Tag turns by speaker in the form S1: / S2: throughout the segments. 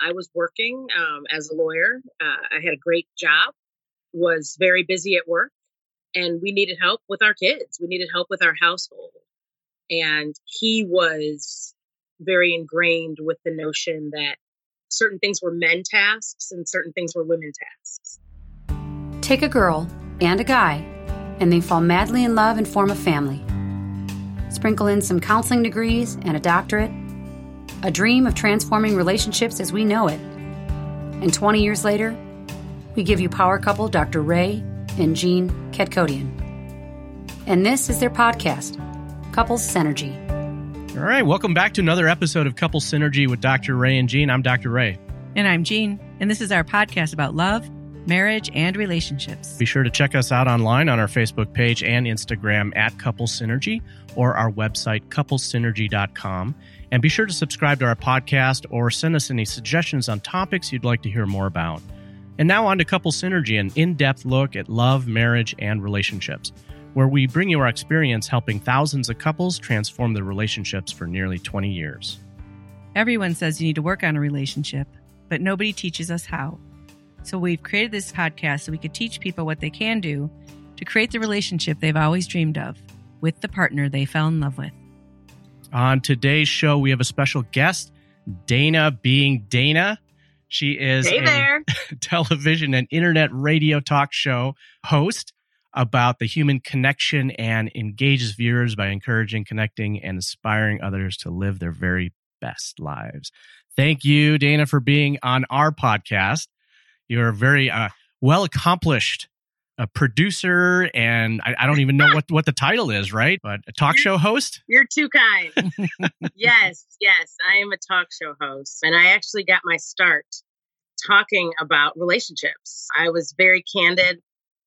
S1: I was working um, as a lawyer. Uh, I had a great job, was very busy at work, and we needed help with our kids. We needed help with our household. And he was very ingrained with the notion that certain things were men tasks and certain things were women tasks.
S2: Take a girl and a guy, and they fall madly in love and form a family. Sprinkle in some counseling degrees and a doctorate, a dream of transforming relationships as we know it. And 20 years later, we give you power couple Dr. Ray and Jean Ketkodian. And this is their podcast, Couples Synergy.
S3: All right, welcome back to another episode of Couple Synergy with Dr. Ray and Jean. I'm Dr. Ray.
S4: And I'm Jean, and this is our podcast about love, marriage, and relationships.
S3: Be sure to check us out online on our Facebook page and Instagram at Couple Synergy or our website, couplesynergy.com. And be sure to subscribe to our podcast or send us any suggestions on topics you'd like to hear more about. And now on to Couple Synergy, an in depth look at love, marriage, and relationships where we bring you our experience helping thousands of couples transform their relationships for nearly 20 years.
S4: Everyone says you need to work on a relationship, but nobody teaches us how. So we've created this podcast so we could teach people what they can do to create the relationship they've always dreamed of with the partner they fell in love with.
S3: On today's show, we have a special guest, Dana being Dana. She is
S1: Hey
S3: a television and internet radio talk show host about the human connection and engages viewers by encouraging, connecting, and inspiring others to live their very best lives. Thank you, Dana, for being on our podcast. You're a very uh, well accomplished uh, producer, and I, I don't even know what, what the title is, right? But a talk show host?
S1: You're too kind. yes, yes, I am a talk show host, and I actually got my start talking about relationships. I was very candid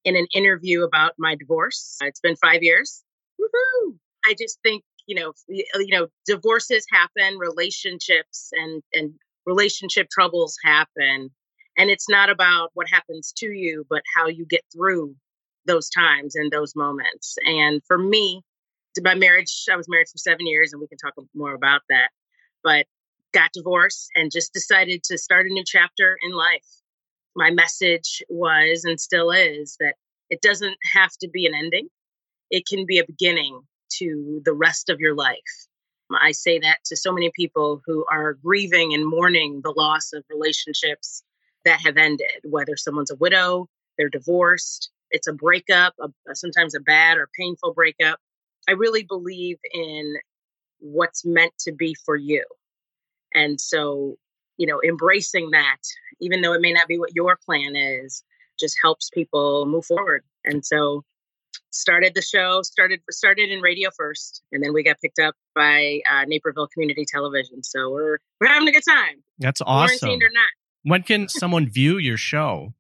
S1: in an interview about my divorce. It's been five years. Woohoo! I just think you know, you know, divorces happen, relationships and and relationship troubles happen, and it's not about what happens to you, but how you get through those times and those moments. And for me, my marriage, I was married for seven years, and we can talk more about that. But got divorced and just decided to start a new chapter in life. My message was and still is that it doesn't have to be an ending, it can be a beginning to the rest of your life. I say that to so many people who are grieving and mourning the loss of relationships that have ended, whether someone's a widow, they're divorced, it's a breakup, a, sometimes a bad or painful breakup. I really believe in what's meant to be for you. And so, you know, embracing that, even though it may not be what your plan is, just helps people move forward. And so, started the show, started started in radio first, and then we got picked up by uh, Naperville Community Television. So we're we're having a good time,
S3: That's awesome.
S1: quarantined or not.
S3: When can someone view your show?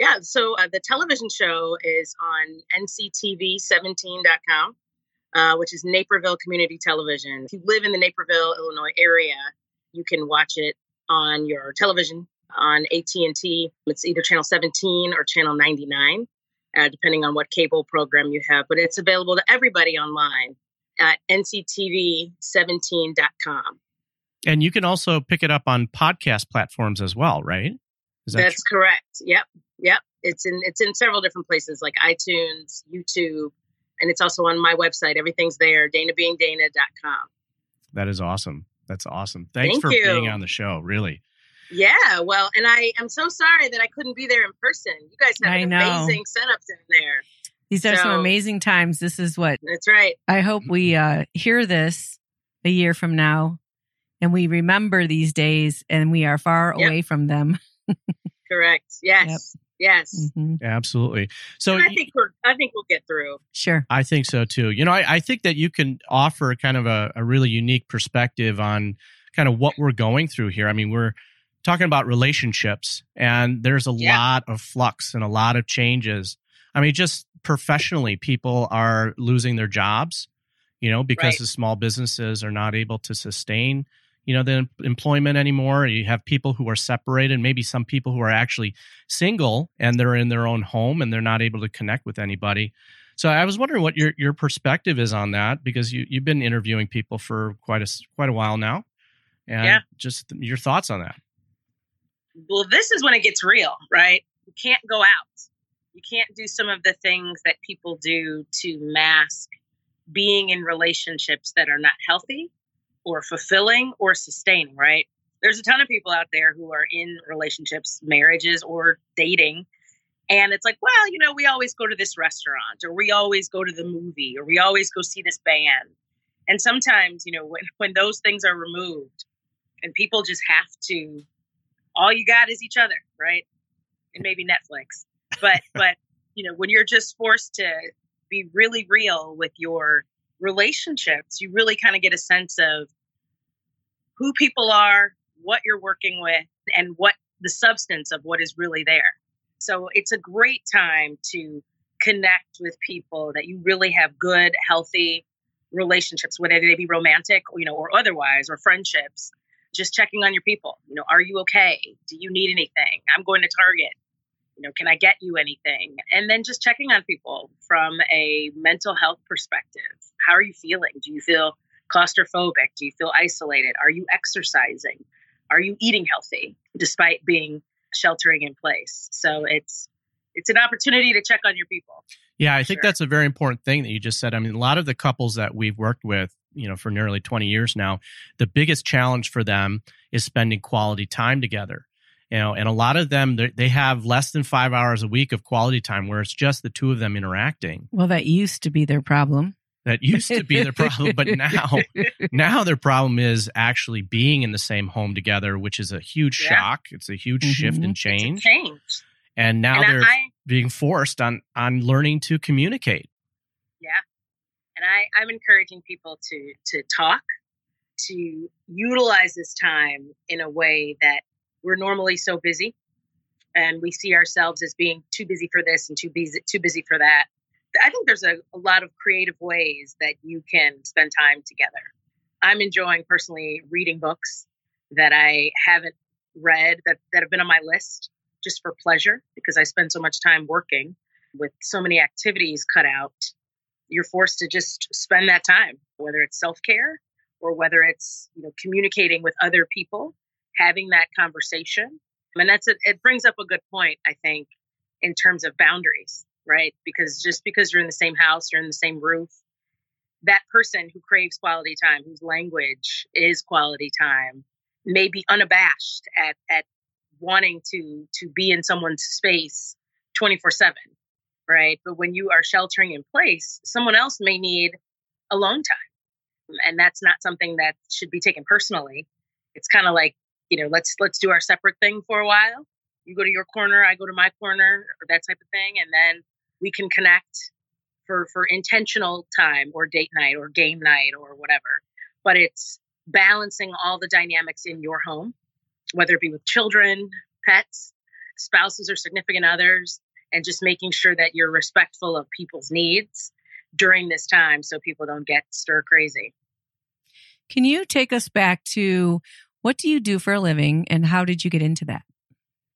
S1: Yeah, so uh, the television show is on nctv17.com, uh, which is Naperville Community Television. If you live in the Naperville, Illinois area, you can watch it on your television on AT&T. It's either channel 17 or channel 99, uh, depending on what cable program you have. But it's available to everybody online at nctv17.com.
S3: And you can also pick it up on podcast platforms as well, right? Is that
S1: That's correct. Yep, yep. It's in it's in several different places like iTunes, YouTube, and it's also on my website. Everything's there, danabeingdana.com.
S3: That is awesome. That's awesome. Thanks
S1: Thank
S3: for
S1: you.
S3: being on the show. Really.
S1: Yeah, well, and I am so sorry that I couldn't be there in person. You guys have
S4: I
S1: an
S4: know.
S1: amazing setups in there.
S4: These are some amazing times. This is what
S1: That's right.
S4: I hope we uh, hear this a year from now and we remember these days and we are far
S1: Yep.
S4: away from them.
S1: Correct. Yes. Yes.
S4: Mhm.
S3: Absolutely. So
S1: and I think we're I think we'll get through.
S4: Sure.
S3: I think so too. You know, I, I think that you can offer kind of a, a really unique perspective on kind of what we're going through here. I mean, we're talking about relationships and there's a
S1: Yeah.
S3: lot of flux and a lot of changes. I mean, just professionally, people are losing their jobs, you know, because
S1: Right.
S3: the small businesses are not able to sustain, you know, the employment anymore. You have people who are separated, maybe some people who are actually single and they're in their own home and they're not able to connect with anybody. So I was wondering what your your perspective is on that because you you've been interviewing people for quite a quite a while now, and
S1: Yeah.
S3: just your thoughts on that.
S1: Well, this is when it gets real, right? You can't go out. You can't do some of the things that people do to mask being in relationships that are not healthy or fulfilling or sustaining, right? There's a ton of people out there who are in relationships, marriages, or dating. And it's like, well, you know, we always go to this restaurant, or we always go to the movie, or we always go see this band. And sometimes, you know, when, when those things are removed and people just have to, all you got is each other, right? And maybe Netflix. But, but, you know, when you're just forced to be really real with your relationships, you really kind of get a sense of who people are, what you're working with, and what the substance of what is really there. So it's a great time to connect with people that you really have good, healthy relationships, whether they be romantic, you know, or otherwise, or friendships. Just checking on your people. You know, are you okay? Do you need anything? I'm going to Target you know, can I get you anything? And then just checking on people from a mental health perspective. How are you feeling? Do you feel claustrophobic? Do you feel isolated? Are you exercising? Are you eating healthy despite being sheltering in place? So it's it's an opportunity to check on your people.
S3: Yeah, I think sure. that's a very important thing that you just said. I mean, a lot of the couples that we've worked with, you know, for nearly 20 years now, the biggest challenge for them is spending quality time together you know and a lot of them they have less than five hours a week of quality time where it's just the two of them interacting
S4: well that used to be their problem
S3: that used to be their problem but now now their problem is actually being in the same home together which is a huge yeah. shock it's a huge mm-hmm. shift and change
S1: change
S3: and now and they're I, being forced on on learning to communicate
S1: yeah and i i'm encouraging people to to talk to utilize this time in a way that we're normally so busy and we see ourselves as being too busy for this and too busy too busy for that. I think there's a, a lot of creative ways that you can spend time together. I'm enjoying personally reading books that I haven't read that, that have been on my list just for pleasure because I spend so much time working with so many activities cut out. You're forced to just spend that time, whether it's self care or whether it's you know communicating with other people having that conversation. And that's a, it brings up a good point, I think, in terms of boundaries, right? Because just because you're in the same house, you're in the same roof, that person who craves quality time, whose language is quality time, may be unabashed at at wanting to to be in someone's space 24 7 right but when you are sheltering in place someone else may need alone time and that's not something that should be taken personally it's kind of like you know, let's let's do our separate thing for a while. You go to your corner, I go to my corner, or that type of thing, and then we can connect for for intentional time or date night or game night or whatever. But it's balancing all the dynamics in your home, whether it be with children, pets, spouses or significant others, and just making sure that you're respectful of people's needs during this time so people don't get stir crazy.
S4: Can you take us back to what do you do for a living and how did you get into that?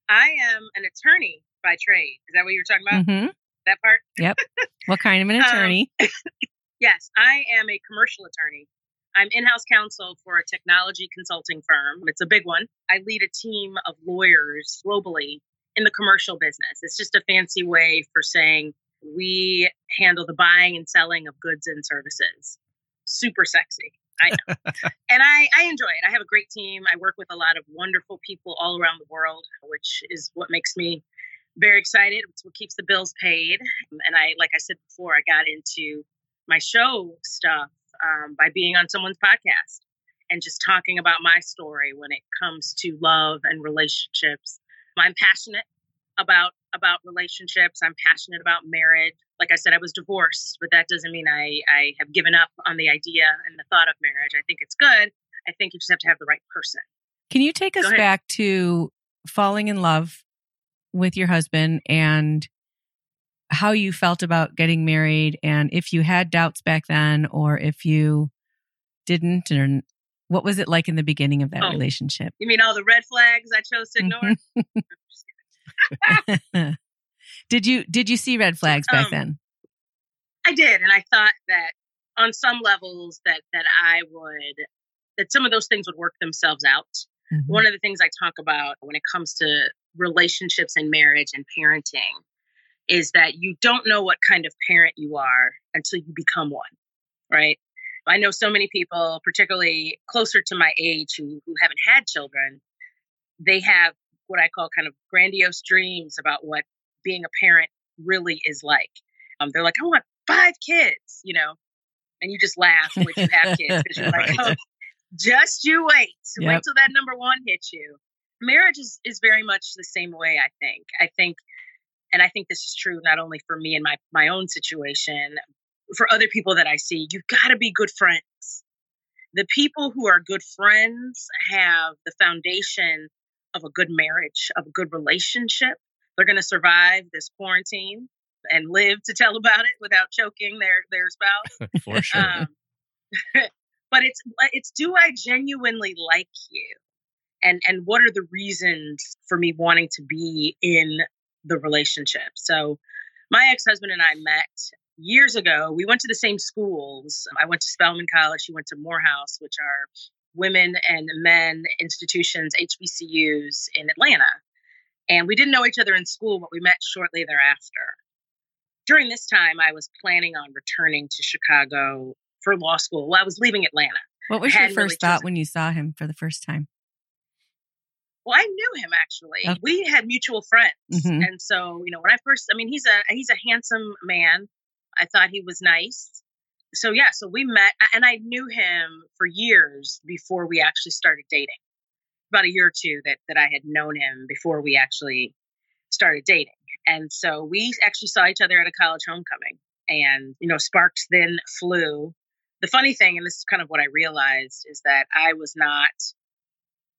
S1: I am an attorney by trade. Is that what you were talking about?
S4: Mm-hmm.
S1: That part?
S4: Yep. what kind of an um, attorney?
S1: Um, yes, I am a commercial attorney. I'm in house counsel for a technology consulting firm. It's a big one. I lead a team of lawyers globally in the commercial business. It's just a fancy way for saying we handle the buying and selling of goods and services. Super sexy. I know. and I, I enjoy it. I have a great team. I work with a lot of wonderful people all around the world, which is what makes me very excited. It's what keeps the bills paid. And I, like I said before, I got into my show stuff um, by being on someone's podcast and just talking about my story when it comes to love and relationships. I'm passionate about about relationships. I'm passionate about marriage. Like I said, I was divorced, but that doesn't mean I, I have given up on the idea and the thought of marriage. I think it's good. I think you just have to have the right person.
S4: Can you take us back to falling in love with your husband and how you felt about getting married and if you had doubts back then or if you didn't or what was it like in the beginning of that oh, relationship?
S1: You mean all the red flags I chose to ignore?
S4: did you did you see red flags back um, then?
S1: I did, and I thought that on some levels that that I would that some of those things would work themselves out.
S4: Mhm.
S1: one of the things I talk about when it comes to relationships and marriage and parenting is that you don't know what kind of parent you are until you become one, right? I know so many people, particularly closer to my age, who, who haven't had children, they have what I call kind of grandiose dreams about what being a parent really is like. Um, they're like, I want five kids, you know, and you just laugh when you have kids because you're like,
S3: Right.
S1: oh, just you wait.
S4: Yep.
S1: Wait till that number one hits you. Marriage is, is very much the same way, I think. I think, and I think this is true not only for me and my, my own situation, for other people that I see, you've got to be good friends. The people who are good friends have the foundation of a good marriage, of a good relationship. They're going to survive this quarantine and live to tell about it without choking their their spouse.
S3: For sure.
S1: Um, but it's it's do I genuinely like you, and and what are the reasons for me wanting to be in the relationship? So, my ex husband and I met years ago. We went to the same schools. I went to Spelman College. He went to Morehouse, which are women and men institutions, HBCUs in Atlanta. And we didn't know each other in school, but we met shortly thereafter. During this time, I was planning on returning to Chicago for law school. Well, I was leaving Atlanta.
S4: What was your
S1: hadn't really
S4: first thought
S1: chosen-
S4: when you saw him for the first time?
S1: Well, I knew him actually.
S4: Okay.
S1: We had mutual friends,
S4: Mhm.
S1: and so you know when I first, I mean, he's a he's a handsome man. I thought he was nice. So yeah, so we met, and I knew him for years before we actually started dating. About a year or two that that I had known him before we actually started dating, and so we actually saw each other at a college homecoming, and you know sparks then flew. The funny thing, and this is kind of what I realized, is that I was not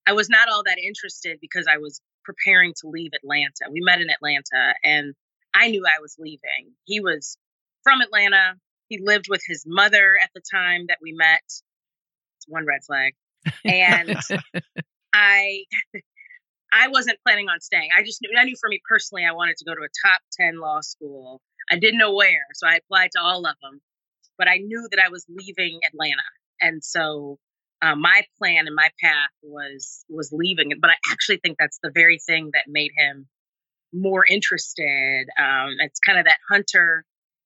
S1: I was not all that interested because I was preparing to leave Atlanta. We met in Atlanta and I knew I was leaving. He was from Atlanta. He lived with his mother at the time that we met. It's one red flag. And I I wasn't planning on staying. I just knew I knew for me personally I wanted to go to a top 10 law school. I didn't know where, so I applied to all of them. But I knew that I was leaving Atlanta. And so uh, my plan and my path was was leaving it but i actually think that's the very thing that made him more interested um, it's kind of that hunter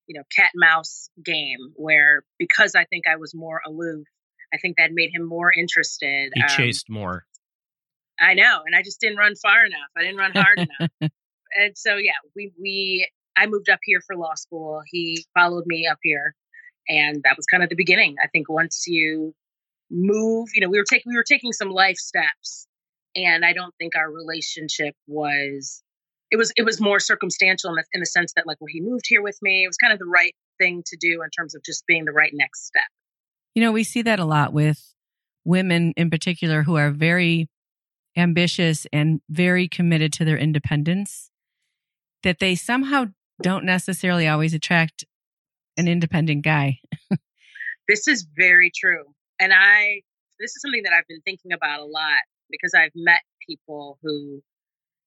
S1: you know cat and mouse game where because i think i was more aloof i think that made him more interested
S3: he
S1: Um,
S3: chased more.
S1: i know and i just didn't run far enough i didn't run hard enough and so yeah we we i moved up here for law school he followed me up here and that was kind of the beginning i think once you move you know we were taking we were taking some life steps and i don't think our relationship was it was it was more circumstantial in the, in the sense that like well he moved here with me it was kind of the right thing to do in terms of just being the right next step
S4: You know, we see that a lot with women in particular who are very ambitious and very committed to their independence, that they somehow don't necessarily always attract an independent guy.
S1: This is very true. And I, this is something that I've been thinking about a lot because I've met people who,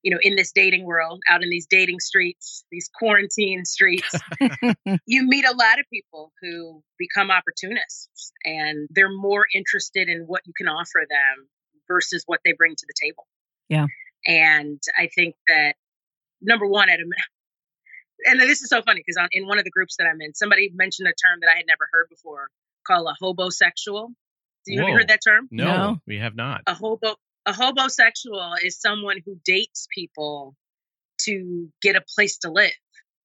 S1: you know, in this dating world, out in these dating streets, these quarantine streets, you meet a lot of people who become opportunists and they're more interested in what you can offer them versus what they bring to the table.
S4: Yeah.
S1: And I think that number one, at a, and this is so funny because in one of the groups that I'm in, somebody mentioned a term that I had never heard before called a hobosexual. Do you have you heard that term?
S3: No,
S4: No.
S3: we have not.
S1: A hobo a hobosexual is someone who dates people to get a place to live.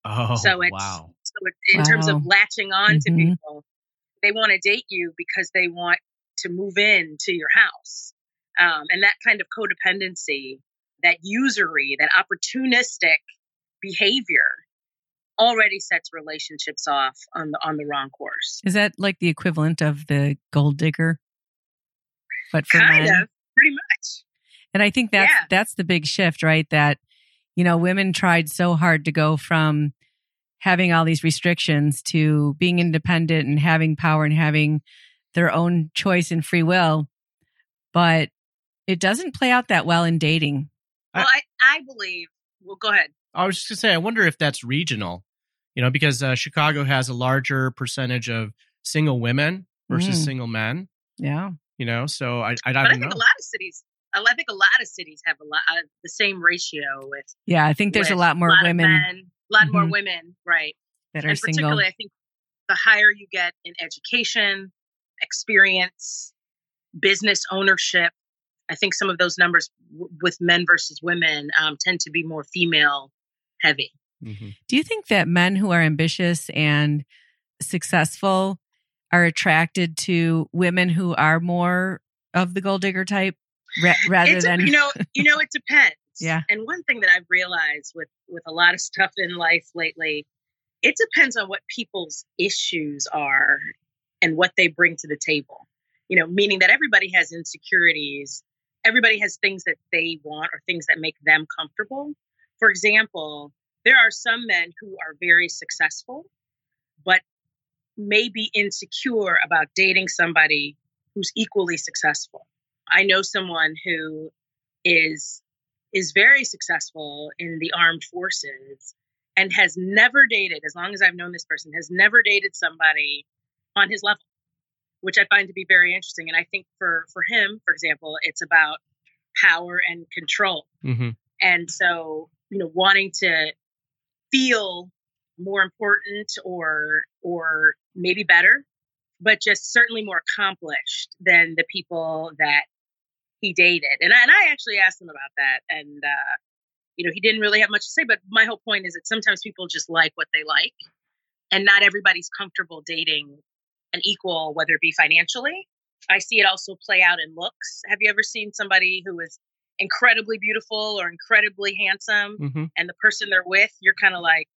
S3: Oh,
S1: so it's
S3: wow.
S1: so it, in terms of latching on to
S4: Mhm.
S1: people, they want to date you because they want to move in to your house, um, and that kind of codependency, that usury, that opportunistic behavior, already sets relationships off on the on the wrong course.
S4: Is that like the equivalent of the gold digger? But for
S1: Kind
S4: men?
S1: of, pretty much.
S4: And I think that's
S1: Yeah.
S4: that's the big shift, right? That you know, women tried so hard to go from having all these restrictions to being independent and having power and having their own choice and free will, but it doesn't play out that well in dating.
S3: I-
S1: Well, I, I believe. Well, go ahead.
S3: I was just gonna say, I wonder if that's regional. You know, because uh, Chicago has a larger percentage of single women versus
S4: Mm.
S3: single men.
S4: Yeah.
S3: You know, so I I, I
S1: But I think
S3: know.
S1: a lot of cities, I think a lot of cities have a lot uh, the same ratio with.
S4: Yeah, I think there's a lot more
S1: a lot
S4: women
S1: men, a lot more
S4: Mhm.
S1: women, right?
S4: that are
S1: and
S4: single.
S1: particularly, I think the higher you get in education, experience, business ownership, I think some of those numbers w- with men versus women um, tend to be more female heavy.
S3: Mhm.
S4: Do you think that men who are ambitious and successful are attracted to women who are more of the gold digger type ra- rather
S1: a-
S4: than
S1: you know, you know, it depends.
S4: Yeah.
S1: And one thing that I've realized with with a lot of stuff in life lately, it depends on what people's issues are and what they bring to the table. You know, meaning that everybody has insecurities. Everybody has things that they want or things that make them comfortable. For example, there are some men who are very successful, may be insecure about dating somebody who's equally successful. I know someone who is is very successful in the armed forces and has never dated as long as I've known this person has never dated somebody on his level which I find to be very interesting and I think for for him for example it's about power and control
S3: Mhm.
S1: and so you know wanting to feel more important or or maybe better but just certainly more accomplished than the people that he dated. And I, and I actually asked him about that and uh you know he didn't really have much to say but my whole point is that sometimes people just like what they like and not everybody's comfortable dating an equal whether it be financially. I see it also play out in looks. Have you ever seen somebody who is incredibly beautiful or incredibly handsome
S3: Mhm.
S1: and the person they're with you're kind of like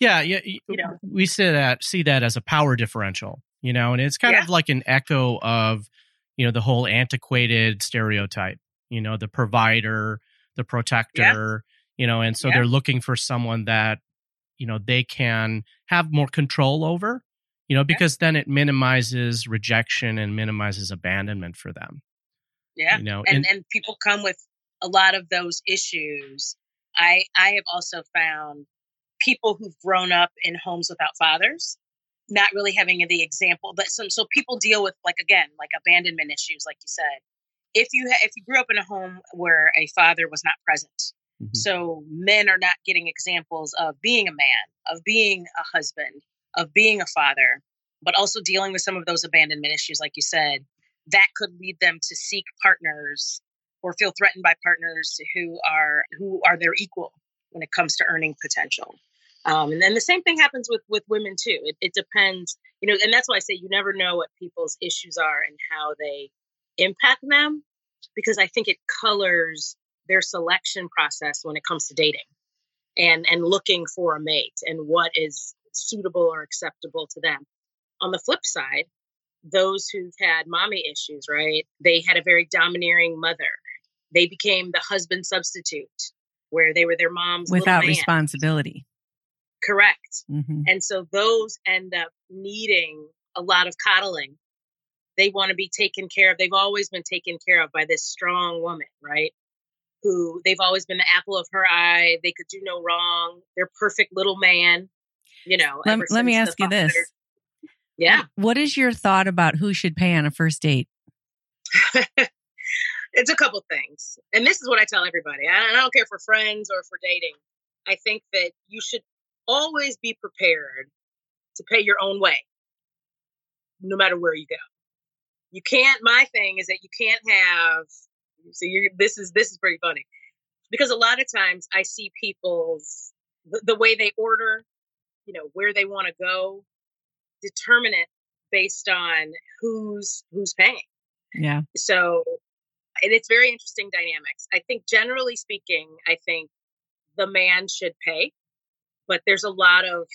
S3: Yeah, yeah.
S1: You know.
S3: we see that see that as a power differential, you know, and it's kind
S1: Yeah.
S3: of like an echo of, you know, the whole antiquated stereotype, you know, the provider, the protector, you know, and so
S1: Yeah.
S3: they're looking for someone that, you know, they can have more control over, you know, because then it minimizes rejection and minimizes abandonment for them.
S1: yeah
S3: You know,
S1: and and people come with a lot of those issues i i have also found people who've grown up in homes without fathers not really having the example but some so people deal with like again like abandonment issues like you said if you ha- if you grew up in a home where a father was not present
S3: Mhm.
S1: so men are not getting examples of being a man of being a husband of being a father but also dealing with some of those abandonment issues like you said that could lead them to seek partners or feel threatened by partners who are who are their equal when it comes to earning potential um, and then the same thing happens with with women too it, it depends you know and that's why i say you never know what people's issues are and how they impact them because i think it colors their selection process when it comes to dating and and looking for a mate and what is suitable or acceptable to them on the flip side those who've had mommy issues, right? They had a very domineering mother. They became the husband substitute, where they were their mom's little
S4: without responsibility.
S1: Correct.
S4: hmm
S1: And so those end up needing a lot of coddling. They want to be taken care of. They've always been taken care of by this strong woman, right? Who they've always been the apple of her eye. They could do no wrong. They're perfect little man. You know.
S4: Let, let me ask you this.
S1: Yeah.
S4: What is your thought about who should pay on a first date?
S1: it's a couple things. And this is what I tell everybody. I, I don't care for friends or for dating. I think that you should always be prepared to pay your own way, no matter where you go. You can't, my thing is that you can't have, so you're, this is, this is pretty funny because a lot of times I see people's, the, the way they order, you know, where they want to go, determine it based on who's, who's paying.
S4: Yeah.
S1: So, and it's very interesting dynamics. I think generally speaking, I think the man should pay, but there's a lot of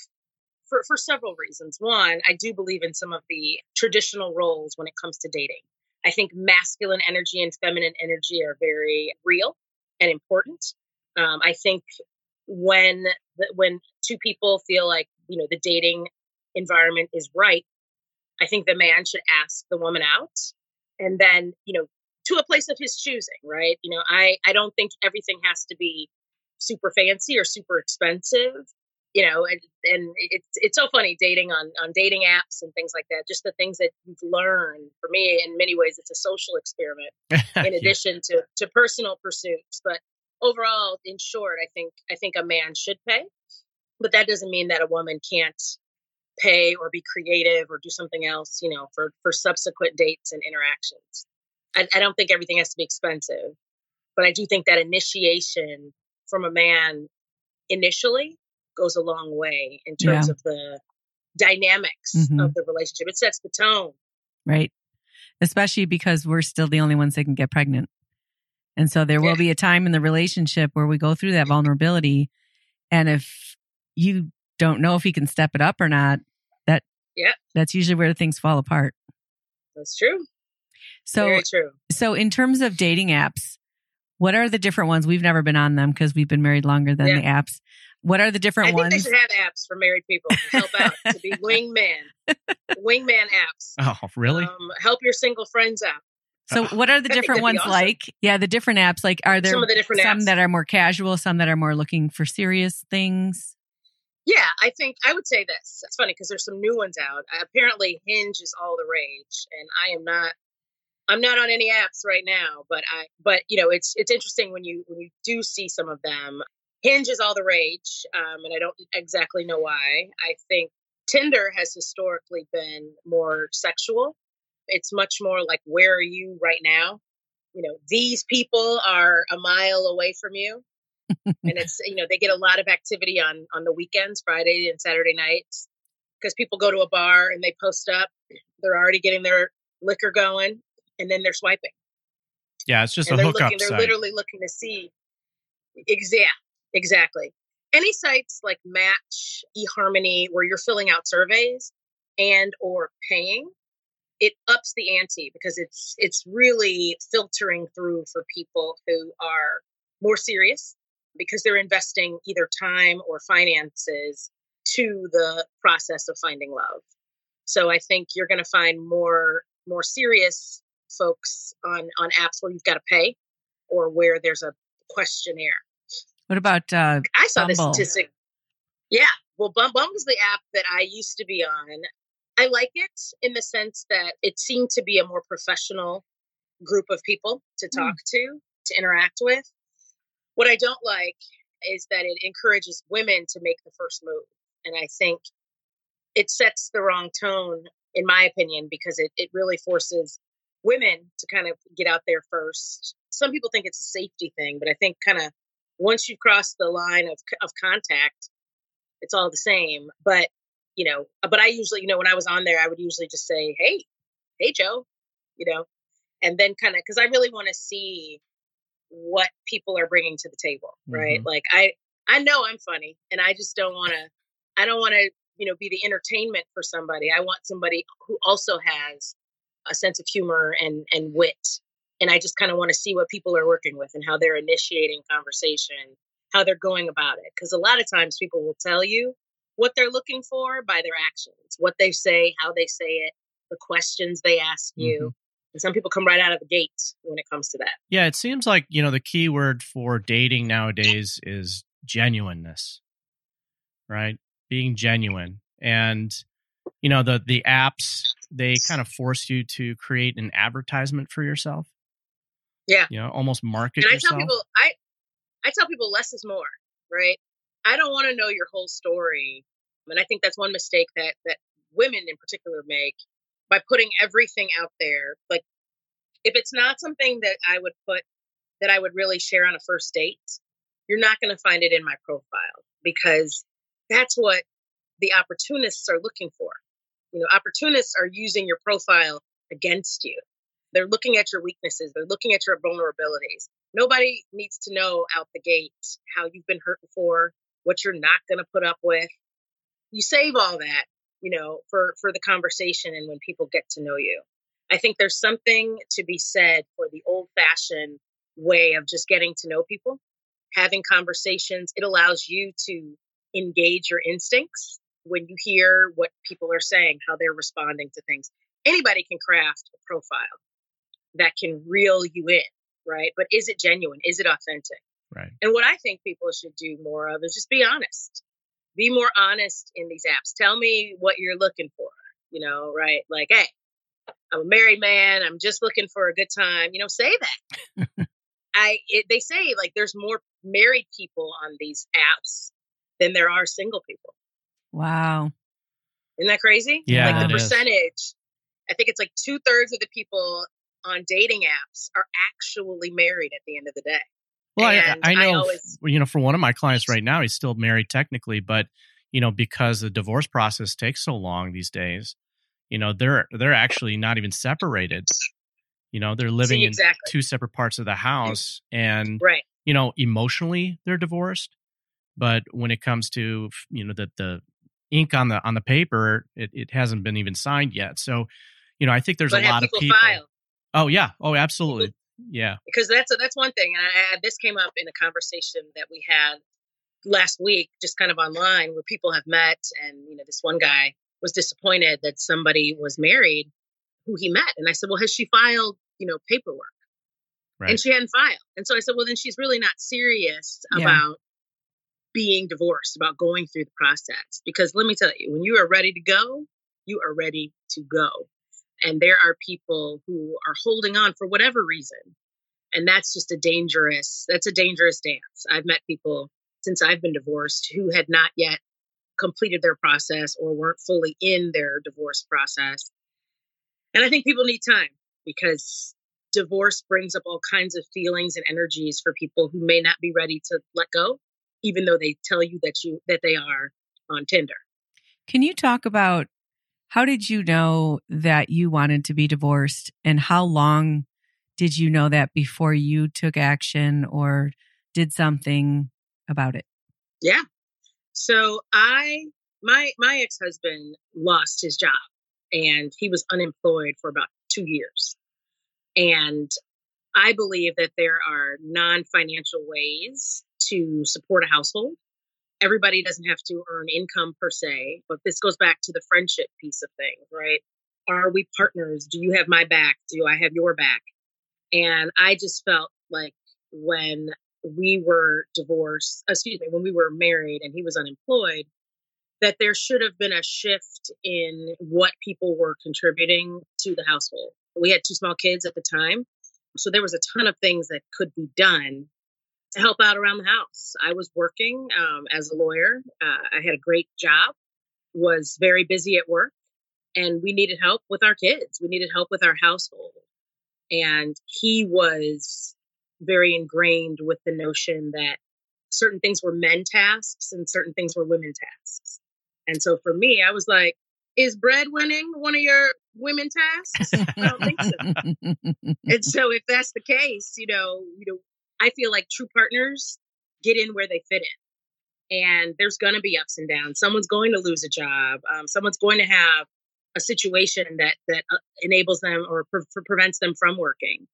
S1: for, for several reasons. One, I do believe in some of the traditional roles when it comes to dating. I think masculine energy and feminine energy are very real and important. Um, I think when when two people feel like you know the dating environment is right, I think the man should ask the woman out, and then you know to a place of his choosing. Right? You know, I I don't think everything has to be super fancy or super expensive you know, and, and it's it's so funny dating on on dating apps and things like that. Just the things that you've learned. For me, in many ways, it's a social experiment in addition yeah. to to personal pursuits. But overall, in short, I think I think a man should pay, but that doesn't mean that a woman can't pay or be creative or do something else. You know, for for subsequent dates and interactions. I, I don't think everything has to be expensive, but I do think that initiation from a man initially goes a long way in terms yeah. of the dynamics mm-hmm. of the relationship. It sets the tone.
S4: Right. Especially because we're still the only ones that can get pregnant. And so there yeah. will be a time in the relationship where we go through that vulnerability. And if you don't know if he can step it up or not, that
S1: yeah,
S4: that's usually where things fall apart.
S1: That's true.
S4: So
S1: Very true.
S4: So in terms of dating apps, what are the different ones? We've never been on them because we've been married longer than yeah. the apps. What are the different ones?
S1: I
S4: ones?
S1: they should have apps for married people to help out to be wingman, wingman apps.
S3: Oh, really? Um,
S1: help your single friends out.
S4: So, what are the different ones awesome. like? Yeah, the different apps. Like, are there
S1: some, of the different
S4: some that are more casual, some that are more looking for serious things?
S1: Yeah, I think I would say this. It's funny because there's some new ones out. Apparently, Hinge is all the rage, and I am not. I'm not on any apps right now, but I. But you know, it's it's interesting when you when you do see some of them. Hinge is all the rage, um, and I don't exactly know why. I think Tinder has historically been more sexual. It's much more like, where are you right now? You know, these people are a mile away from you. and it's, you know, they get a lot of activity on on the weekends, Friday and Saturday nights, because people go to a bar and they post up. They're already getting their liquor going, and then they're swiping.
S3: Yeah, it's just
S1: and
S3: a
S1: hookup.
S3: Looking,
S1: they're
S3: site.
S1: literally looking to see. Exact. Exactly. Any sites like Match, eHarmony, where you're filling out surveys and or paying, it ups the ante because it's it's really filtering through for people who are more serious because they're investing either time or finances to the process of finding love. So I think you're going to find more more serious folks on on apps where you've got to pay or where there's a questionnaire
S4: what about uh,
S1: I saw
S4: Bumble?
S1: the statistic. Yeah, well, Bumble is the app that I used to be on. I like it in the sense that it seemed to be a more professional group of people to hmm. talk mm. to, to interact with. What I don't like is that it encourages women to make the first move. And I think it sets the wrong tone, in my opinion, because it, it really forces women to kind of get out there first. Some people think it's a safety thing, but I think kind of once you cross the line of, of contact, it's all the same. But, you know, but I usually, you know, when I was on there, I would usually just say, Hey, hey, Joe, you know, and then kind of, cause I really want to see what people are bringing to the table. Right. Mm-hmm. Like I, I know I'm funny and I just don't want to, I don't want to, you know, be the entertainment for somebody. I want somebody who also has a sense of humor and, and wit and I just kind of want to see what people are working with and how they're initiating conversation, how they're going about it. Because a lot of times people will tell you what they're looking for by their actions, what they say, how they say it, the questions they ask you. Mm-hmm. And some people come right out of the gate when it comes to that.
S3: Yeah, it seems like, you know, the key word for dating nowadays is genuineness, right? Being genuine. And, you know, the the apps, they kind of force you to create an advertisement for yourself.
S1: Yeah.
S3: You know, almost market
S1: and I
S3: yourself.
S1: tell people I I tell people less is more, right? I don't want to know your whole story. And I think that's one mistake that that women in particular make by putting everything out there. Like if it's not something that I would put that I would really share on a first date, you're not going to find it in my profile because that's what the opportunists are looking for. You know, opportunists are using your profile against you. They're looking at your weaknesses, they're looking at your vulnerabilities. Nobody needs to know out the gate how you've been hurt before, what you're not going to put up with. You save all that, you know, for for the conversation and when people get to know you. I think there's something to be said for the old-fashioned way of just getting to know people, having conversations. It allows you to engage your instincts when you hear what people are saying, how they're responding to things. Anybody can craft a profile that can reel you in, right? But is it genuine? Is it authentic?
S3: Right.
S1: And what I think people should do more of is just be honest. be more honest in these apps. Tell me what you're looking for. You know, right? Like, hey, I'm a married man. I'm just looking for a good time. You know, say that. I it, they say like there's more married people on these apps than there are single people.
S4: Wow.
S1: Isn't that crazy?
S3: Yeah,
S1: like the
S3: it is.
S1: percentage. I think it's like two thirds of the people on dating apps are actually married at the end of the day.
S3: Well, I, I
S1: I
S3: know,
S1: always-
S3: you know, for one of my clients right now, he's still married technically, but you know, because the divorce process takes so long these days, you know, they're they're actually not even separated. You know, they're living
S1: See,
S3: in two separate parts of the mm. house, and
S1: Right.
S3: you know, emotionally they're divorced, but when it comes to you know the the ink on the on the paper, it, it hasn't been even signed yet. So, you know, I think there's
S1: but
S3: a lot of
S1: people,
S3: people.
S1: file
S3: Oh yeah, oh mm-hmm. absolutely, yeah.
S1: because that's uh, that's one thing. And I, I, this came up in a conversation that we had last week, just kind of online, where people have met, and you know, this one guy was disappointed that somebody was married who he met, and I said, "Well, has she filed, you know, paperwork?"
S3: Right.
S1: And she hadn't filed, and so I said, "Well, then she's really not serious
S4: Yeah.
S1: about." being divorced about going through the process because let me tell you when you are ready to go you are ready to go and there are people who are holding on for whatever reason. And that's just a dangerous that's a dangerous dance. I've met people since i've been divorced who had not yet completed their process or weren't fully in their divorce process. And i think people need time because divorce brings up all kinds of feelings and energies for people who may not be ready to let go even though they tell you that you that they are on tinder.
S4: Can you talk about how did you know that you wanted to be divorced and how long did you know that before you took action or did something about it?
S1: Yeah. So I my my ex-husband lost his job and he was unemployed for about 2 years. And I believe that there are non-financial ways to support a household. Everybody doesn't have to earn income per se, but this goes back to the friendship piece of things, right? Are we partners? Do you have my back? Do I have your back? And I just felt like when we were divorced, excuse me, when we were married and he was unemployed, that there should have been a shift in what people were contributing to the household. We had two small kids at the time. So there was a ton of things that could be done to help out around the house. I was working um, as a lawyer. Uh, I had a great job, was very busy at work, and we needed help with our kids. We needed help with our household. And he was very ingrained with the notion that certain things were men tasks and certain things were women tasks. And so for me, I was like, is breadwinning one of your women tasks? I don't think so. and so if that's the case, you know, you know, I feel like true partners get in where they fit in. And there's going to be ups and downs. Someone's going to lose a job. Um, someone's going to have a situation that that uh, enables them or pre- prevents them from working.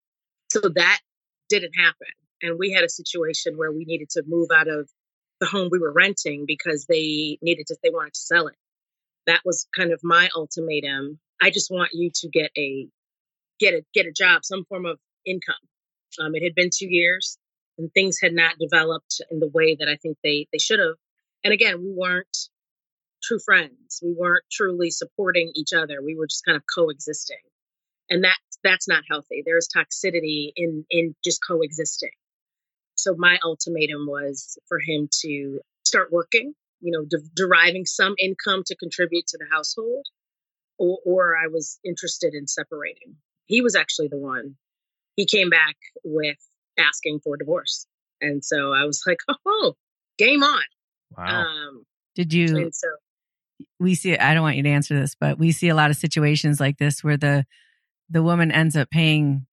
S1: So that didn't happen. And we had a situation where we needed to move out of the home we were renting because they needed to they wanted to sell it. That was kind of my ultimatum. I just want you to get a get a get a job, some form of income. Um, it had been two years and things had not developed in the way that I think they they should have. And again, we weren't true friends. We weren't truly supporting each other. We were just kind of coexisting. And that that's not healthy. There is toxicity in in just coexisting. So my ultimatum was for him to start working, you know, de- deriving some income to contribute to the household, or, or I was interested in separating. He was actually the one. He came back with asking for divorce, and so I was like, "Oh, game on!"
S3: Wow.
S1: Um,
S4: Did you
S1: and so
S4: we see I don't want you to answer this, but we see a lot of situations like this where the the woman ends up paying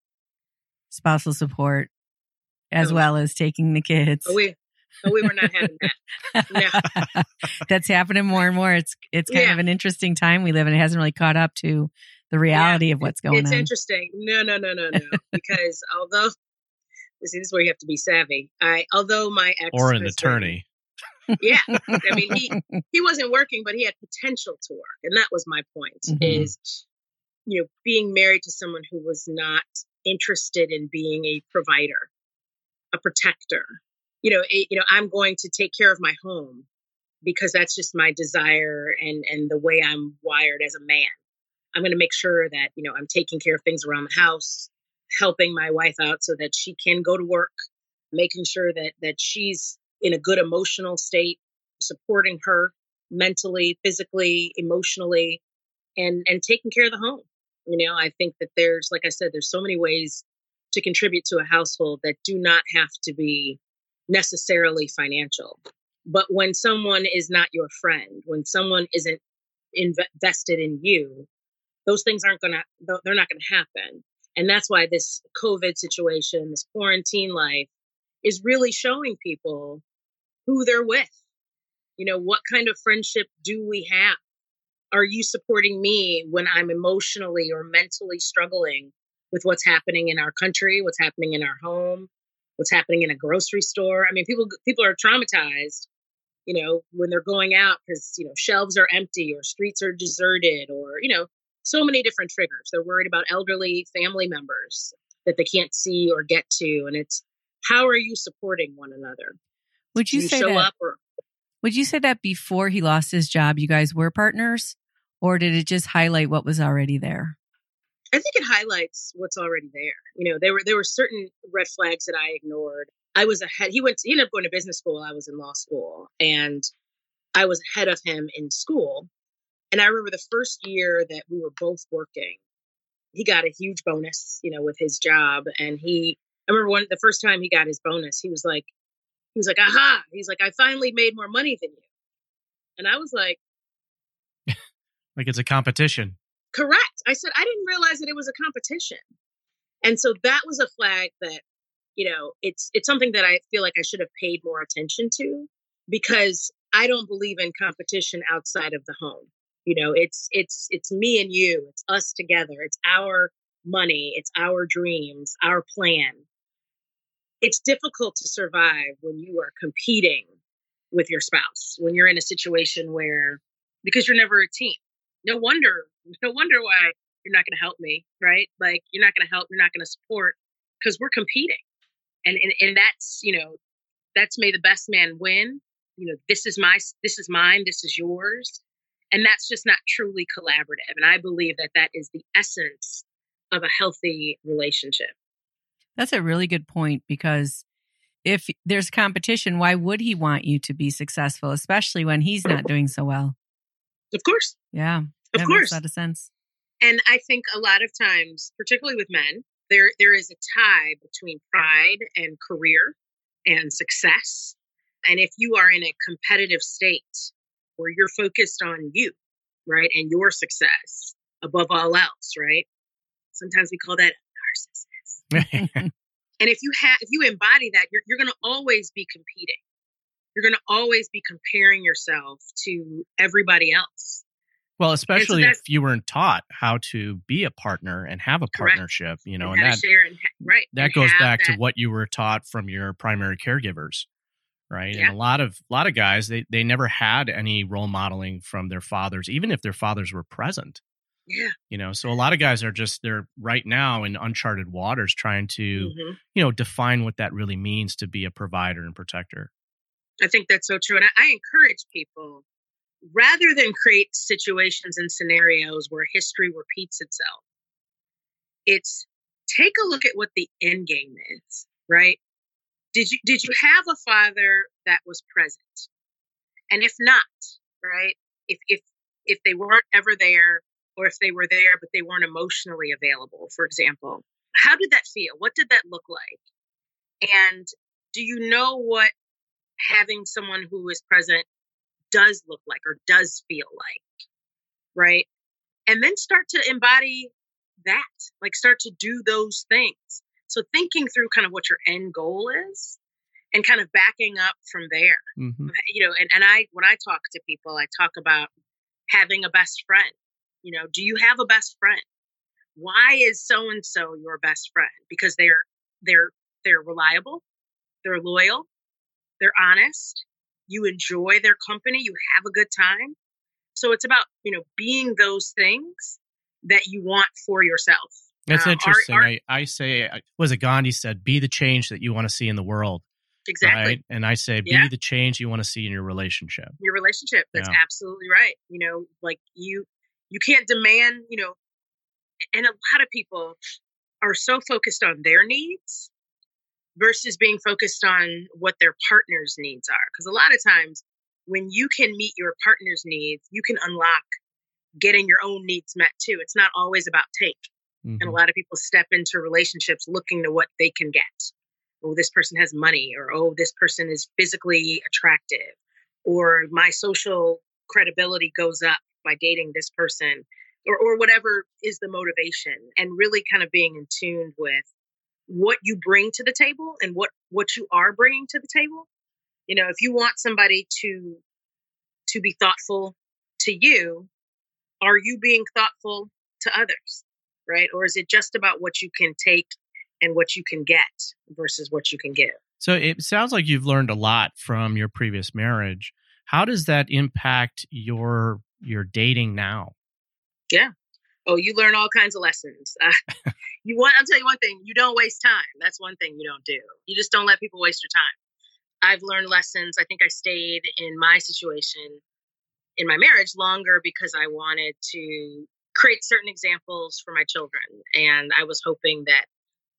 S4: spousal support as
S1: Oh.
S4: well as taking the kids.
S1: we we were not having that.
S4: That's happening more and more. It's it's kind
S1: Yeah.
S4: of an interesting time we live in. It hasn't really caught up to the reality of what's going
S1: it's
S4: on.
S1: It's interesting. No, no, no, no, no. because although this is where you have to be savvy. I although my ex
S3: or an attorney.
S1: been- yeah. I mean he he wasn't working, but he had potential to work. And that was my point
S4: Mhm.
S1: is you know, being married to someone who was not interested in being a provider, a protector. You know, it, you know, I'm going to take care of my home, because that's just my desire and and the way I'm wired as a man. I'm going to make sure that, you know, I'm taking care of things around the house, helping my wife out so that she can go to work, making sure that that she's in a good emotional state, supporting her mentally, physically, emotionally, and and taking care of the home. You know, I think that there's like I said, there's so many ways to contribute to a household that do not have to be necessarily financial. But when someone is not your friend, when someone isn't invested in you, those things aren't going to, they're not going to happen. And that's why this COVID situation, this quarantine life is really showing people who they're with. You know, what kind of friendship do we have? Are you supporting me when I'm emotionally or mentally struggling with what's happening in our country, what's happening in our home, what's happening in a grocery store? I mean, people people are traumatized, you know, when they're going out because, you know, shelves are empty or streets are deserted or, you know, so many different triggers. They're worried about elderly family members that they can't see or get to and it's how are you supporting one another?
S4: Would you, you say that? Or, would you say that before he lost his job, you guys were partners, or did it just highlight what was already there?
S1: I think it highlights what's already there. You know, there were there were certain red flags that I ignored. I was ahead. He went. To, he ended up going to business school. I was in law school, and I was ahead of him in school. And I remember the first year that we were both working, he got a huge bonus, you know, with his job. And he, I remember one the first time he got his bonus, he was like, he was like, aha. He's like, I finally made more money than you. And I was like,
S3: like it's a competition.
S1: Correct. I said, I didn't realize that it was a competition. And so that was a flag that, you know, it's it's something that I feel like I should have paid more attention to because I don't believe in competition outside of the home. You know, it's it's it's me and you, it's us together, it's our money, it's our dreams, our plan it's difficult to survive when you are competing with your spouse, when you're in a situation where, because you're never a team. No wonder, no wonder why you're not going to help me, right? Like, you're not going to help, you're not going to support because we're competing. And, and, and that's, you know, that's may the best man win. You know, this is my, this is mine, this is yours. And that's just not truly collaborative. And I believe that that is the essence of a healthy relationship.
S4: That's a really good point because if there's competition, why would he want you to be successful, especially when he's not doing so well?
S1: Of course.
S4: Yeah.
S1: Of course. Makes
S4: a lot of sense.
S1: And I think a lot of times, particularly with men, there there is a tie between pride and career and success. And if you are in a competitive state where you're focused on you, right, and your success above all else, right? Sometimes we call that narcissism and if you have if you embody that, you're you're going to always be competing. You're going to always be comparing yourself to everybody else.
S3: Well, especially so if you weren't taught how to be a partner and have a correct. partnership, you know,
S1: and,
S3: and that
S1: and ha- right
S3: that goes back that. to what you were taught from your primary caregivers, right? Yeah. And a lot of a lot of guys they they never had any role modeling from their fathers, even if their fathers were present.
S1: Yeah.
S3: You know, so a lot of guys are just they're right now in uncharted waters trying to, mm-hmm. you know, define what that really means to be a provider and protector.
S1: I think that's so true. And I, I encourage people rather than create situations and scenarios where history repeats itself, it's take a look at what the end game is, right? Did you did you have a father that was present? And if not, right? If if if they weren't ever there, or if they were there but they weren't emotionally available, for example. How did that feel? What did that look like? And do you know what having someone who is present does look like or does feel like? Right? And then start to embody that, like start to do those things. So thinking through kind of what your end goal is and kind of backing up from there. Mm-hmm. You know, and, and I when I talk to people, I talk about having a best friend you know, do you have a best friend? Why is so and so your best friend? Because they're they're they're reliable, they're loyal, they're honest, you enjoy their company, you have a good time. So it's about, you know, being those things that you want for yourself.
S3: That's um, interesting. Our, our, I, I say, was it Gandhi said, be the change that you want to see in the world.
S1: Exactly.
S3: Right. And I say, be
S1: Yeah.
S3: the change you want to see in your relationship.
S1: Your relationship. That's
S3: Yeah.
S1: absolutely right. You know, like you you can't demand, you know, and a lot of people are so focused on their needs versus being focused on what their partner's needs are. Because a lot of times when you can meet your partner's needs, you can unlock getting your own needs met too. It's not always about take. And a
S3: Mhm.
S1: lot of people step into relationships looking to what they can get. Oh, this person has money, or oh, this person is physically attractive, or my social credibility goes up by dating this person, or, or whatever is the motivation. And really kind of being in tune with what you bring to the table and what what you are bringing to the table. You know, if you want somebody to to be thoughtful to you, are you being thoughtful to others? Right? Or is it just about what you can take and what you can get versus what you can give?
S3: So it sounds like you've learned a lot from your previous marriage. How does that impact your your dating now? Yeah.
S1: Oh, you learn all kinds of lessons. Uh, you want? I'll tell you one thing: you don't waste time. That's one thing you don't do. You just don't let people waste your time. I've learned lessons. I think I stayed in my situation in my marriage longer because I wanted to create certain examples for my children, and I was hoping that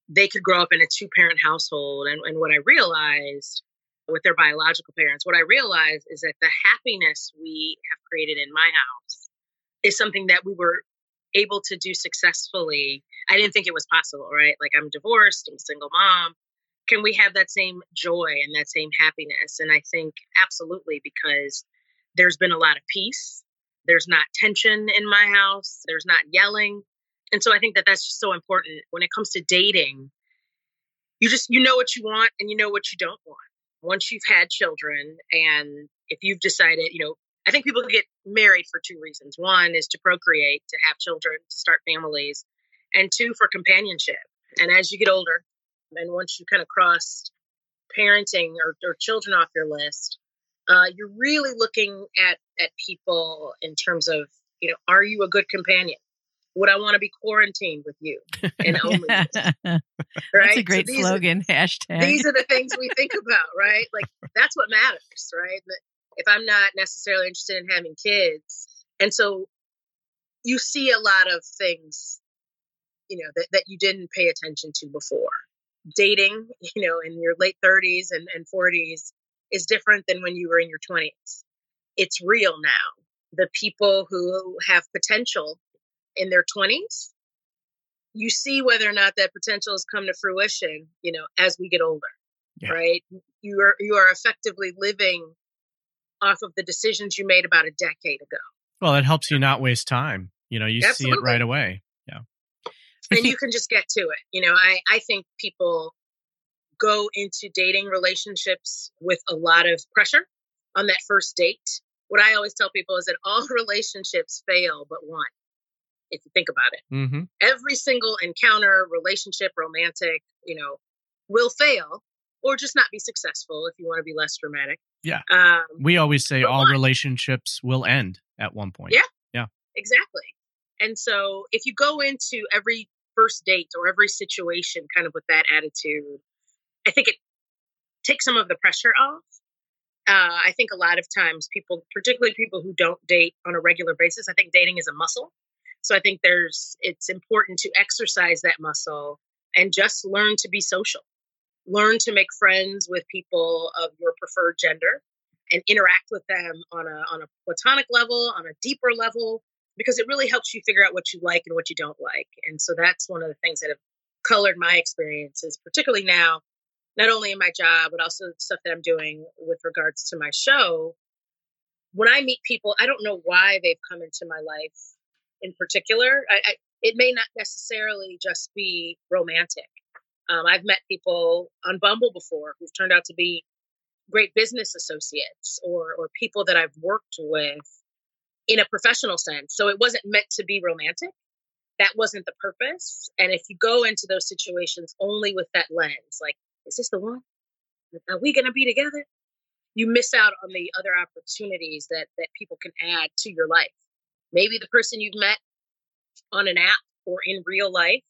S1: they could grow up in a two-parent household. And, and what I realized with their biological parents, what I realized is that the happiness we have created in my house is something that we were able to do successfully. I didn't think it was possible, right? Like I'm divorced, I'm a single mom. Can we have that same joy and that same happiness? And I think absolutely because there's been a lot of peace. There's not tension in my house. There's not yelling. And so I think that that's just so important when it comes to dating. You just you know what you want and you know what you don't want. Once you've had children and if you've decided, you know, I think people get married for two reasons. One is to procreate, to have children, to start families, and two for companionship. And as you get older, and once you kind of crossed parenting or, or children off your list, uh, you're really looking at at people in terms of, you know, are you a good companion? Would I want to be quarantined with you and only you?
S4: That's a great
S1: so these are-
S4: slogan. Hashtag.
S1: these are the things we think about, right? Like that's what matters, right? If I'm not necessarily interested in having kids, and so you see a lot of things, you know, that, that you didn't pay attention to before. Dating, you know, in your late 30s and, and 40s is different than when you were in your 20s. It's real now. The people who have potential in their 20s, you see whether or not that potential has come to fruition, you know, as we get older
S3: Yeah.
S1: right? You are you are effectively living off of the decisions you made about a decade ago,
S3: Well, it helps you not waste time. You know, you see it right away. Yeah.
S1: And you can just get to it. You know, I I think people go into dating relationships with a lot of pressure on that first date. What I always tell people is that all relationships fail but one. If you think about it,
S3: hmm
S1: every single encounter, relationship, romantic, you know, will fail or just not be successful if you want to be less dramatic.
S3: Yeah.
S1: Um,
S3: We always say all
S1: why?
S3: relationships will end at one point.
S1: Yeah. Yeah. Exactly. And so if you go into every first date or every situation kind of with that attitude, I think it takes some of the pressure off. Uh, I think a lot of times people, particularly people who don't date on a regular basis, I think dating is a muscle. So I think there's it's important to exercise that muscle and just learn to be social. Learn to make friends with people of your preferred gender and interact with them on a on a platonic level, on a deeper level, because it really helps you figure out what you like and what you don't like. And so that's one of the things that have colored my experiences, particularly now, not only in my job, but also stuff that I'm doing with regards to my show. When I meet people, I don't know why they've come into my life in particular. I, I, it may not necessarily just be romantic. Um, I've met people on Bumble before who've turned out to be great business associates or or people that I've worked with in a professional sense. So it wasn't meant to be romantic. That wasn't the purpose. And if you go into those situations only with that lens, like, is this the one? Are we going to be together? You miss out on the other opportunities that that people can add to your life. Maybe the person you've met on an app or in real life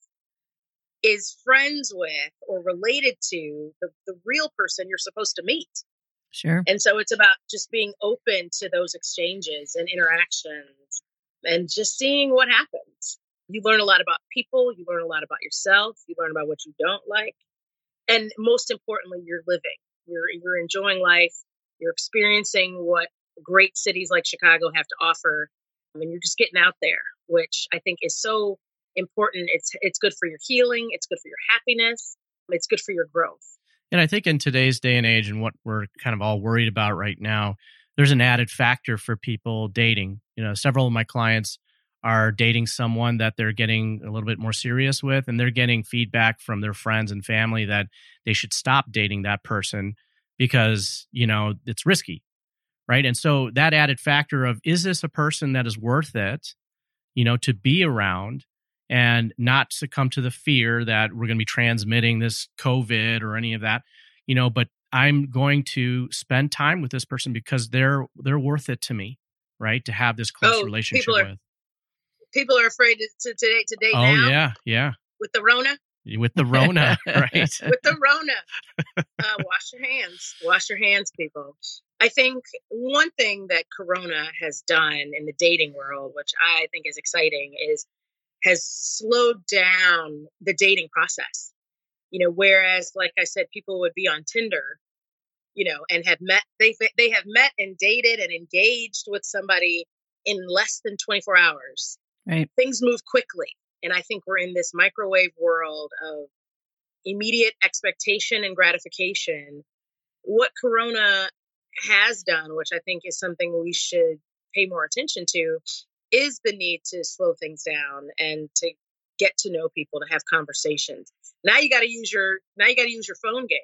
S1: is friends with or related to the, the real person you're supposed to meet.
S4: Sure.
S1: And so it's about just being open to those exchanges and interactions and just seeing what happens. You learn a lot about people, you learn a lot about yourself, you learn about what you don't like. And most importantly, you're living. You're you're enjoying life, you're experiencing what great cities like Chicago have to offer. I mean, you're just getting out there, which I think is so important. It's it's good for your healing, it's good for your happiness, it's good for your growth.
S3: And I think in today's day and age, and what we're kind of all worried about right now, there's an added factor for people dating. You know, several of my clients are dating someone that they're getting a little bit more serious with, and they're getting feedback from their friends and family that they should stop dating that person because, you know, it's risky. Right. And so that added factor of is this a person that is worth it, you know, to be around? and not succumb to the fear that we're going to be transmitting this COVID or any of that, you know, but I'm going to spend time with this person because they're they're worth it to me, right? To have this close
S1: Oh,
S3: relationship
S1: are-
S3: with.
S1: People are afraid to, date to date
S3: Oh
S1: now
S3: yeah, yeah.
S1: with the Rona.
S3: With the Rona, right?
S1: with the Rona. Uh, wash your hands. Wash your hands, people. I think one thing that Corona has done in the dating world, which I think is exciting, is has slowed down the dating process. You know, whereas, like I said, people would be on Tinder, you know, and have met they they have met and dated and engaged with somebody in less than 24 hours.
S4: Right.
S1: Things move quickly, and I think we're in this microwave world of immediate expectation and gratification. What Corona has done, which I think is something we should pay more attention to, is the need to slow things down and to get to know people, to have conversations. Now you got to use your now you got to use your phone game,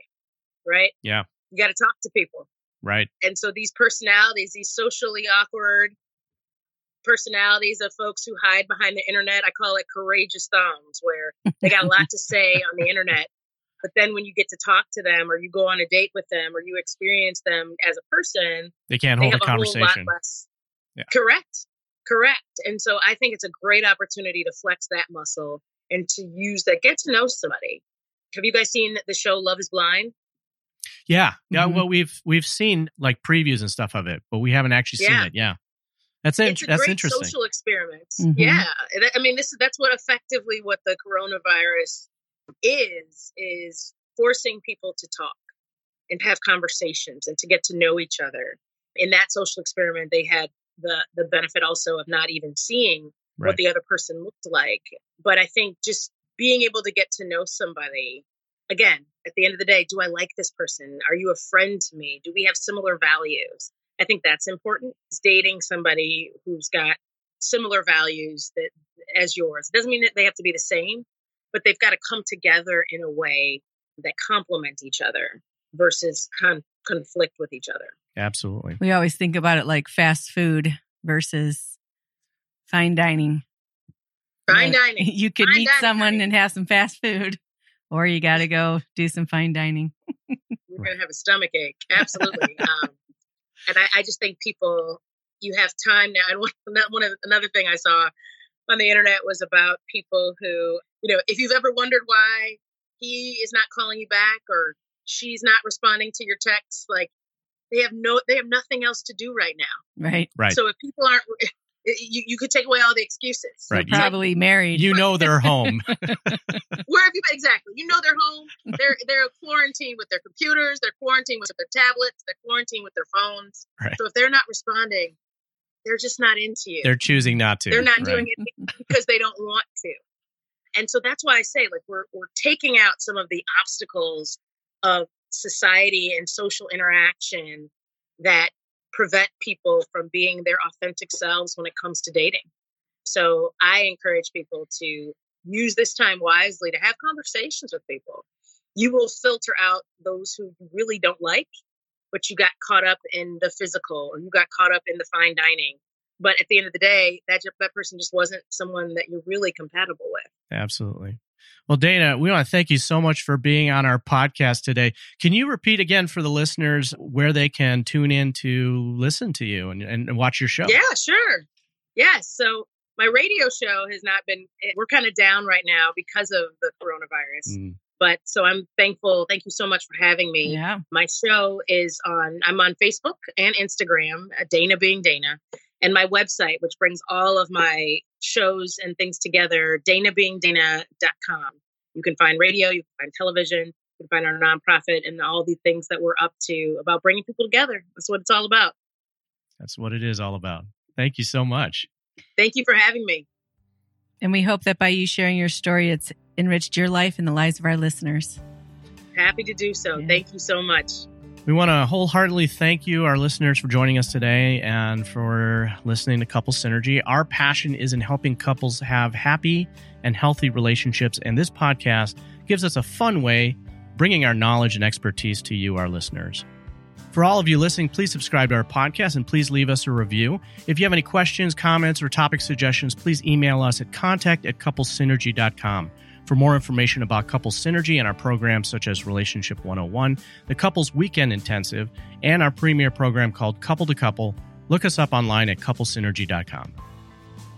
S1: right?
S3: Yeah.
S1: You got to talk to people.
S3: Right.
S1: And so these personalities, these socially awkward personalities of folks who hide behind the internet, I call it courageous thumbs, where they got a lot to say on the internet. But then when you get to talk to them or you go on a date with them or you experience them as a person,
S3: They can't
S1: they
S3: hold
S1: have
S3: a
S1: a
S3: conversation.
S1: less.
S3: Yeah.
S1: Correct. Correct. And so I think it's a great opportunity to flex that muscle and to use that, get to know somebody. Have you guys seen the show Love is Blind?
S3: Yeah. Yeah.
S4: Mhm.
S3: Well, we've we've seen like previews and stuff of it, but we haven't actually
S1: Yeah.
S3: seen it. Yeah. That's in,
S1: it's a
S3: that's
S1: great
S3: interesting.
S1: social experiment.
S4: Mhm.
S1: Yeah, I mean, this is that's what effectively what the coronavirus is is forcing people to talk and have conversations and to get to know each other. In that social experiment, they had the the benefit also of not even seeing
S3: Right.
S1: what the other person looked like. But I think just being able to get to know somebody again at the end of the day, do I like this person? Are you a friend to me? Do we have similar values? I think that's important. It's dating somebody who's got similar values that as yours. It doesn't mean that they have to be the same, but they've got to come together in a way that complement each other versus con- conflict with each other.
S3: Absolutely.
S4: We always think about it like fast food versus fine dining.
S1: Fine
S4: Yeah.
S1: dining.
S4: You could
S1: Fine
S4: meet
S1: dining,
S4: someone and have some fast food, or you got to go do some fine dining.
S1: You're going to have a stomach ache. Absolutely. um, and I, I just think people, you have time now. And one, one of, another thing I saw on the internet was about people who, you know, if you've ever wondered why he is not calling you back or she's not responding to your texts, like they have no, they have nothing else to do right now.
S4: Right.
S3: Right.
S1: So if people aren't, you, you could take away all the excuses.
S3: Right.
S4: They're probably married.
S3: You know they're home.
S1: Where have you been? exactly? You know they're home. They're they're quarantined with their computers. They're quarantined with their tablets. They're quarantined with their phones.
S3: Right.
S1: So if they're not responding, they're just not into you.
S3: They're choosing not to.
S1: They're not
S3: Right.
S1: doing it because they don't want to. And so that's why I say, like, we're we're taking out some of the obstacles of society and social interaction that prevent people from being their authentic selves when it comes to dating. So I encourage people to use this time wisely to have conversations with people. You will filter out those who you really don't like, but you got caught up in the physical or you got caught up in the fine dining. But at the end of the day, that that person just wasn't someone that you're really compatible with.
S3: Absolutely. Well, Dana, we want to thank you so much for being on our podcast today. Can you repeat again for the listeners where they can tune in to listen to you and, and watch your show?
S1: Yeah, sure. Yes. So my radio show has not been we're kind of down right now because of the coronavirus mm. but so i'm thankful thank you so much for having me
S4: yeah
S1: my show is on i'm on facebook and instagram uh, dana being dana and my website which brings all of my shows and things together danabeingdana.com you can find radio you can find television you can find our nonprofit and all the things that we're up to about bringing people together that's what it's all about
S3: that's what it is all about thank you so much
S1: Thank you for having me.
S4: And we hope that by you sharing your story, it's enriched your life and the lives of our listeners.
S1: Happy to do so. Yeah. Thank you so much.
S3: We want to wholeheartedly thank you, our listeners, for joining us today and for listening to Couple Synergy. Our passion is in helping couples have happy and healthy relationships, and this podcast gives us a fun way bringing our knowledge and expertise to you, our listeners. For all of you listening, please subscribe to our podcast and please leave us a review. If you have any questions, comments, or topic suggestions, please email us at contact at couplesynergy.com. For more information about Couples Synergy and our programs such as Relationship 101, the Couples Weekend Intensive, and our premier program called Couple to Couple, look us up online at couplesynergy.com.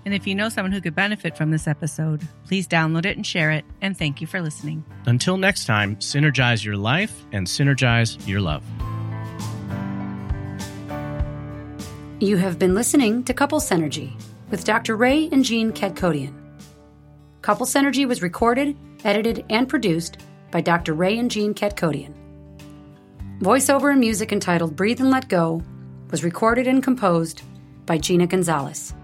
S4: And if you know someone who could benefit from this episode, please download it and share it. And thank you for listening.
S3: Until next time, synergize your life and synergize your love.
S2: You have been listening to Couple Synergy with Dr. Ray and Jean Kadkodian. Couple Synergy was recorded, edited, and produced by Dr. Ray and Jean Kadkodian. Voiceover and music entitled Breathe and Let Go was recorded and composed by Gina Gonzalez.